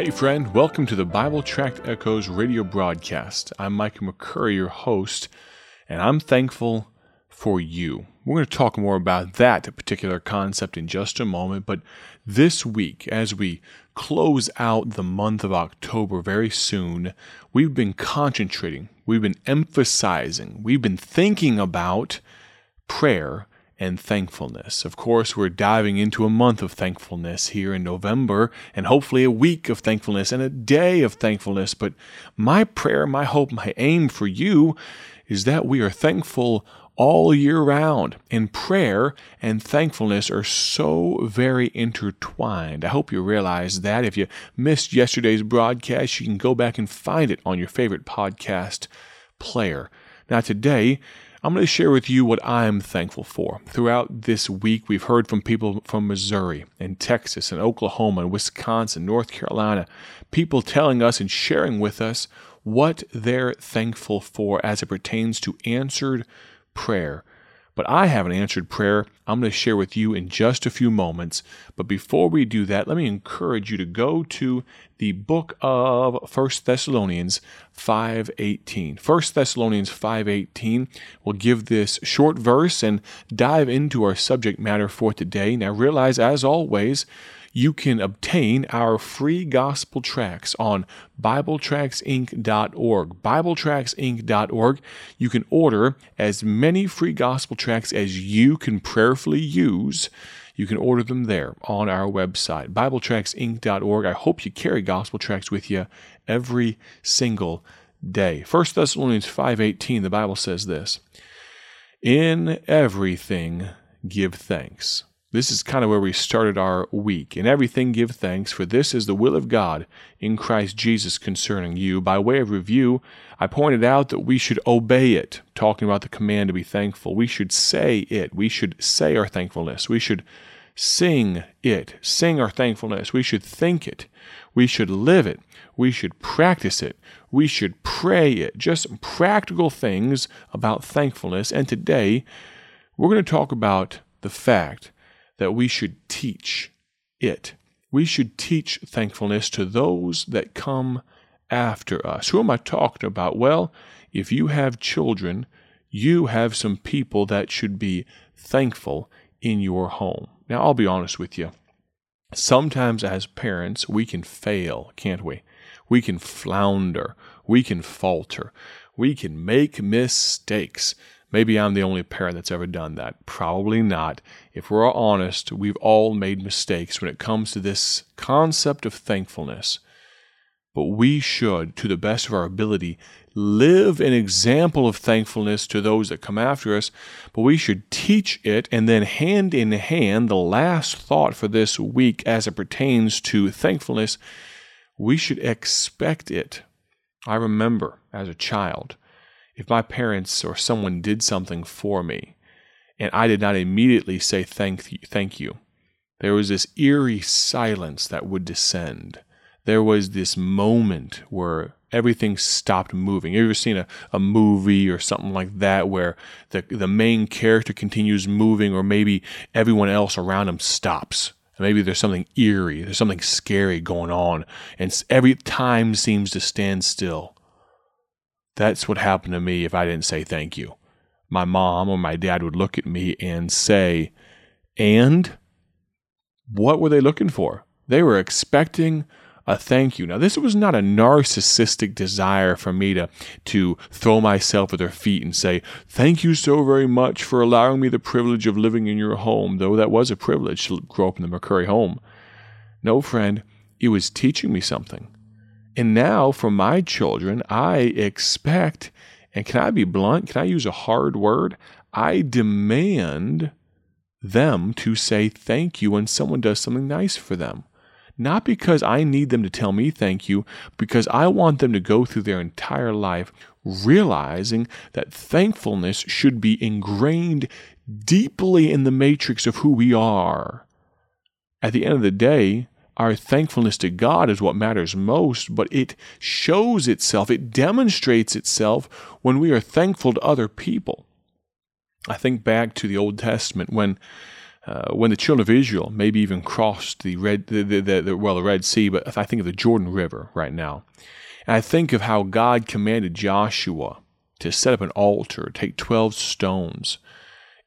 Hey, friend, welcome to the Bible Tract Echoes radio broadcast. I'm Micah McCurry, your host, and I'm thankful for you. We're going to talk more about that particular concept in just a moment, but this week, as we close out the month of October very soon, we've been concentrating, we've been emphasizing, we've been thinking about prayer and thankfulness. Of course, we're diving into a month of thankfulness here in November, and hopefully a week of thankfulness and a day of thankfulness. But my prayer, my hope, my aim for you is that we are thankful all year round. And prayer and thankfulness are so very intertwined. I hope you realize that. If you missed yesterday's broadcast, you can go back and find it on your favorite podcast player. Now, today, I'm going to share with you what I'm thankful for. Throughout this week, we've heard from people from Missouri and Texas and Oklahoma and Wisconsin, North Carolina, people telling us and sharing with us what they're thankful for as it pertains to answered prayer. But I have an answered prayer I'm going to share with you in just a few moments. But before we do that, let me encourage you to go to the book of 1 Thessalonians 5:18. 1 Thessalonians 5:18 will give this short verse and dive into our subject matter for today. Now realize as always, you can obtain our free gospel tracts on BibleTractsInc.org. BibleTractsInc.org. You can order as many free gospel tracts as you can prayerfully use. You can order them there on our website, BibleTractsInc.org. I hope you carry gospel tracts with you every single day. 1 Thessalonians 5:18 the Bible says this. In everything give thanks this is kind of where we started our week. In everything, give thanks, for this is the will of God in Christ Jesus concerning you. By way of review, I pointed out that we should obey it, talking about the command to be thankful. We should say it. We should say our thankfulness. We should sing it, sing our thankfulness. We should think it. We should live it. We should practice it. We should pray it. Just practical things about thankfulness. And today, we're going to talk about the fact that we should teach it. We should teach thankfulness to those that come after us. Who am I talking about? Well, if you have children, you have some people that should be thankful in your home. Now, I'll be honest with you. Sometimes as parents, we can fail, can't we? We can flounder. We can falter. We can make mistakes. Maybe I'm the only parent that's ever done that. Probably not. If we're honest, we've all made mistakes when it comes to this concept of thankfulness. But we should, to the best of our ability, live an example of thankfulness to those that come after us, but we should teach it and then hand in hand, the last thought for this week as it pertains to thankfulness, we should expect it. I remember as a child, if my parents or someone did something for me and I did not immediately say thank you, thank you, there was this eerie silence that would descend. There was this moment where everything stopped moving. Have You ever seen a, a movie or something like that where the, the main character continues moving or maybe everyone else around him stops? Maybe there's something eerie, there's something scary going on, and every time seems to stand still. That's what happened to me if I didn't say thank you. My mom or my dad would look at me and say, and what were they looking for? They were expecting a thank you. Now, this was not a narcissistic desire for me to, to throw myself at their feet and say, Thank you so very much for allowing me the privilege of living in your home, though that was a privilege to grow up in the McCurry home. No, friend, it was teaching me something. And now for my children, I expect, and can I be blunt? Can I use a hard word? I demand them to say thank you when someone does something nice for them. Not because I need them to tell me thank you, because I want them to go through their entire life realizing that thankfulness should be ingrained deeply in the matrix of who we are. At the end of the day, our thankfulness to God is what matters most, but it shows itself, it demonstrates itself when we are thankful to other people. I think back to the Old Testament when uh, when the children of Israel maybe even crossed the red, the, the, the, well, the Red Sea, but I think of the Jordan River right now, and I think of how God commanded Joshua to set up an altar, take twelve stones,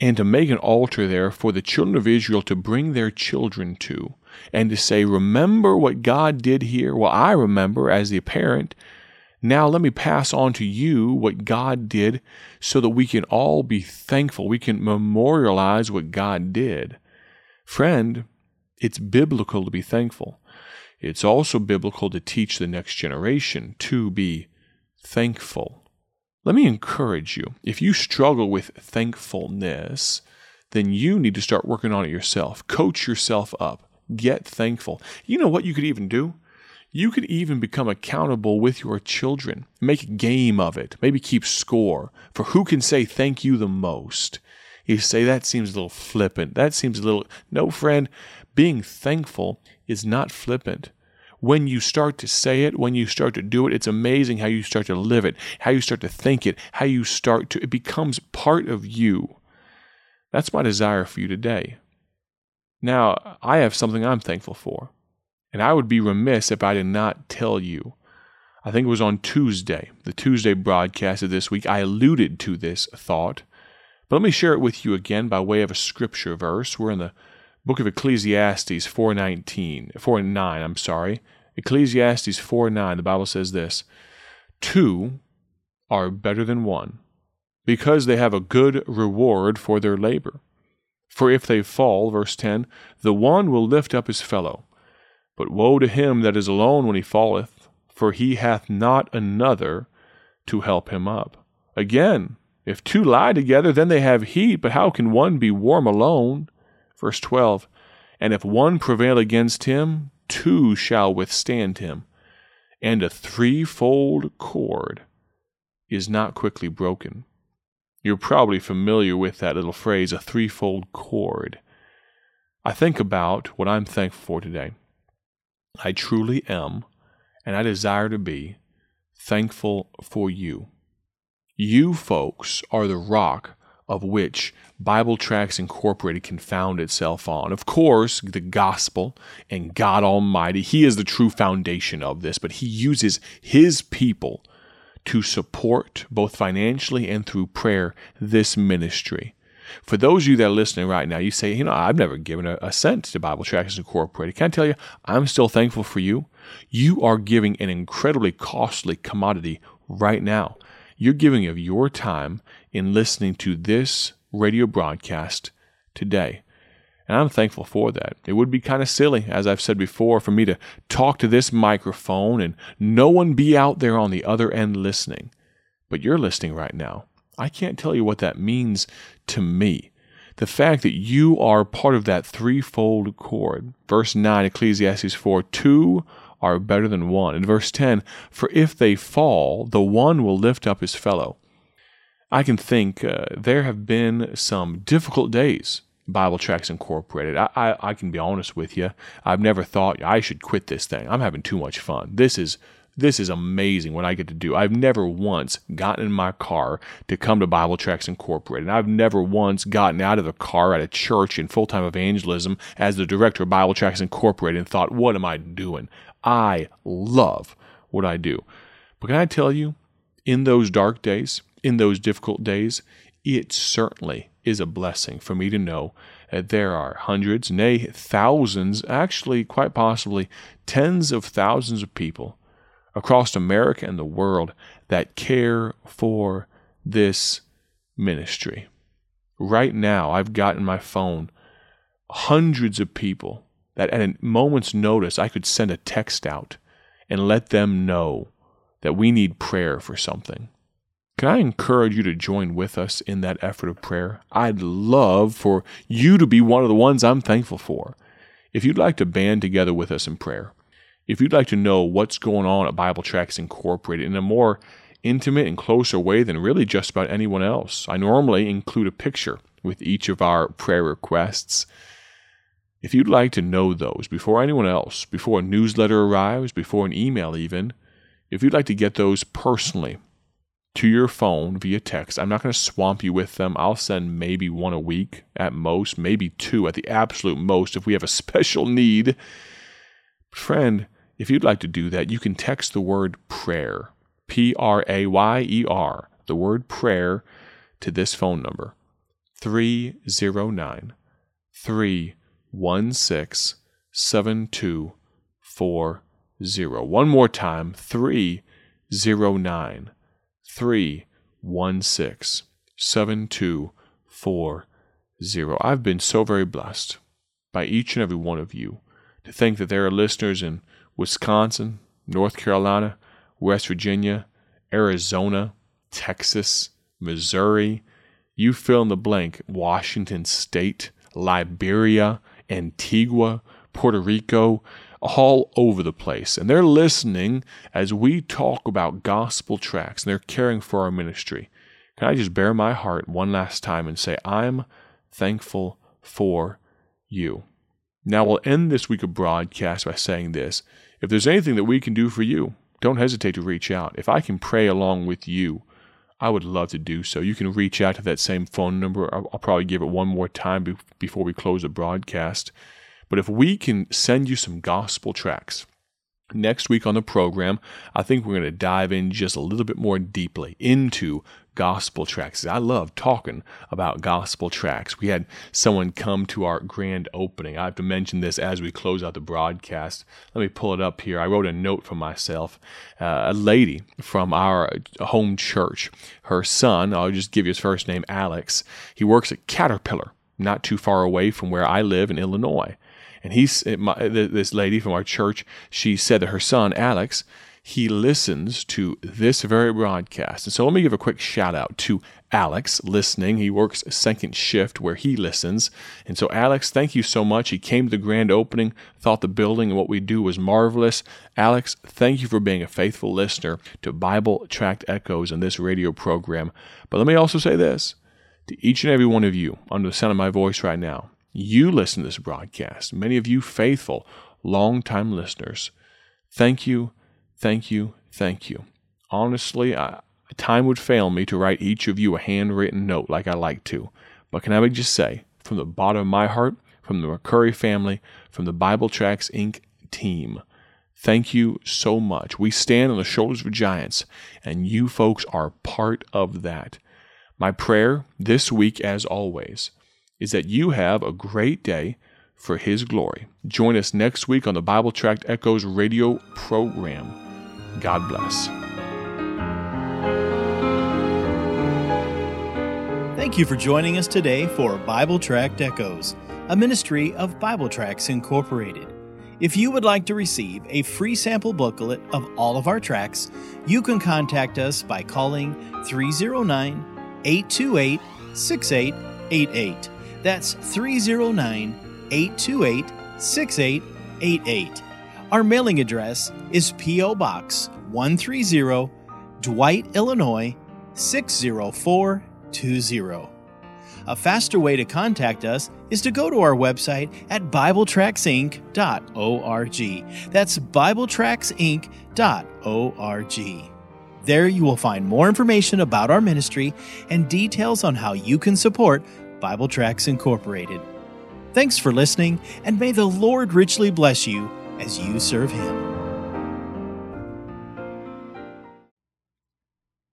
and to make an altar there for the children of Israel to bring their children to, and to say, "Remember what God did here." Well, I remember as the parent. Now let me pass on to you what God did so that we can all be thankful. We can memorialize what God did. Friend, it's biblical to be thankful. It's also biblical to teach the next generation to be thankful. Let me encourage you if you struggle with thankfulness, then you need to start working on it yourself. Coach yourself up. Get thankful. You know what you could even do? You could even become accountable with your children. Make a game of it. Maybe keep score for who can say thank you the most. You say that seems a little flippant. That seems a little. No, friend, being thankful is not flippant. When you start to say it, when you start to do it, it's amazing how you start to live it, how you start to think it, how you start to, it becomes part of you. That's my desire for you today. Now, I have something I'm thankful for. And I would be remiss if I did not tell you. I think it was on Tuesday, the Tuesday broadcast of this week, I alluded to this thought. But let me share it with you again by way of a scripture verse. We're in the book of Ecclesiastes 419, 4 9, I'm sorry. Ecclesiastes 4 9, the Bible says this Two are better than one, because they have a good reward for their labor. For if they fall, verse 10, the one will lift up his fellow. But woe to him that is alone when he falleth, for he hath not another to help him up. Again, if two lie together, then they have heat, but how can one be warm alone? Verse 12 And if one prevail against him, two shall withstand him, and a threefold cord is not quickly broken. You're probably familiar with that little phrase, a threefold cord. I think about what I'm thankful for today. I truly am, and I desire to be, thankful for you. You folks are the rock of which Bible Tracts Incorporated can found itself on. Of course, the gospel and God Almighty, He is the true foundation of this, but He uses His people to support, both financially and through prayer, this ministry. For those of you that are listening right now, you say, you know, I've never given a, a cent to Bible Tracts Incorporated. Can I tell you, I'm still thankful for you. You are giving an incredibly costly commodity right now. You're giving of your time in listening to this radio broadcast today. And I'm thankful for that. It would be kind of silly, as I've said before, for me to talk to this microphone and no one be out there on the other end listening. But you're listening right now. I can't tell you what that means to me. The fact that you are part of that threefold cord. Verse 9, Ecclesiastes 4 two are better than one. In verse 10, for if they fall, the one will lift up his fellow. I can think uh, there have been some difficult days Bible Tracts Incorporated. I, I, I, can be honest with you. I've never thought I should quit this thing. I'm having too much fun. This is this is amazing what I get to do. I've never once gotten in my car to come to Bible Tracts Incorporated. I've never once gotten out of the car at a church in full time evangelism as the director of Bible Tracts Incorporated and thought, what am I doing? I love what I do. But can I tell you, in those dark days, in those difficult days, it certainly is a blessing for me to know that there are hundreds, nay, thousands, actually, quite possibly tens of thousands of people across America and the world that care for this ministry. Right now, I've got in my phone hundreds of people that at a moment's notice I could send a text out and let them know that we need prayer for something. Can I encourage you to join with us in that effort of prayer? I'd love for you to be one of the ones I'm thankful for. If you'd like to band together with us in prayer, if you'd like to know what's going on at Bible Tracts Incorporated in a more intimate and closer way than really just about anyone else, I normally include a picture with each of our prayer requests. If you'd like to know those before anyone else, before a newsletter arrives, before an email even, if you'd like to get those personally, to your phone via text. I'm not going to swamp you with them. I'll send maybe one a week at most, maybe two at the absolute most if we have a special need. Friend, if you'd like to do that, you can text the word prayer, P R A Y E R, the word prayer, to this phone number 309 316 7240. One more time 309 316 7240. I've been so very blessed by each and every one of you to think that there are listeners in Wisconsin, North Carolina, West Virginia, Arizona, Texas, Missouri, you fill in the blank, Washington State, Liberia, Antigua, Puerto Rico, all over the place. And they're listening as we talk about gospel tracts and they're caring for our ministry. Can I just bare my heart one last time and say, I'm thankful for you. Now, we'll end this week of broadcast by saying this. If there's anything that we can do for you, don't hesitate to reach out. If I can pray along with you, I would love to do so. You can reach out to that same phone number. I'll, probably give it one more time before we close the broadcast. But if we can send you some gospel tracts, Next week on the program, I think we're going to dive in just a little bit more deeply into gospel tracts. I love talking about gospel tracks. We had someone come to our grand opening. I have to mention this as we close out the broadcast. Let me pull it up here. I wrote a note for myself. Uh, a lady from our home church, her son, I'll just give you his first name, Alex, he works at Caterpillar, not too far away from where I live in Illinois. And he's this lady from our church. She said that her son Alex he listens to this very broadcast. And so let me give a quick shout out to Alex listening. He works second shift where he listens. And so, Alex, thank you so much. He came to the grand opening, thought the building and what we do was marvelous. Alex, thank you for being a faithful listener to Bible Tract Echoes and this radio program. But let me also say this to each and every one of you under the sound of my voice right now. You listen to this broadcast, many of you faithful, long-time listeners. Thank you, thank you, thank you. Honestly, I, time would fail me to write each of you a handwritten note like I like to. But can I just say, from the bottom of my heart, from the McCurry family, from the Bible Tracts Inc. team, thank you so much. We stand on the shoulders of giants, and you folks are part of that. My prayer this week, as always, is that you have a great day for His glory. Join us next week on the Bible Tract Echoes radio program. God bless. Thank you for joining us today for Bible Tract Echoes, a ministry of Bible Tracts Incorporated. If you would like to receive a free sample booklet of all of our tracts, you can contact us by calling 309 828 6888. That's 309 828 6888. Our mailing address is P.O. Box 130, Dwight, Illinois 60420. A faster way to contact us is to go to our website at BibleTractsInc.org. That's BibleTractsInc.org. There you will find more information about our ministry and details on how you can support Bible Tracts Incorporated. Thanks for listening, and may the Lord richly bless you as you serve Him.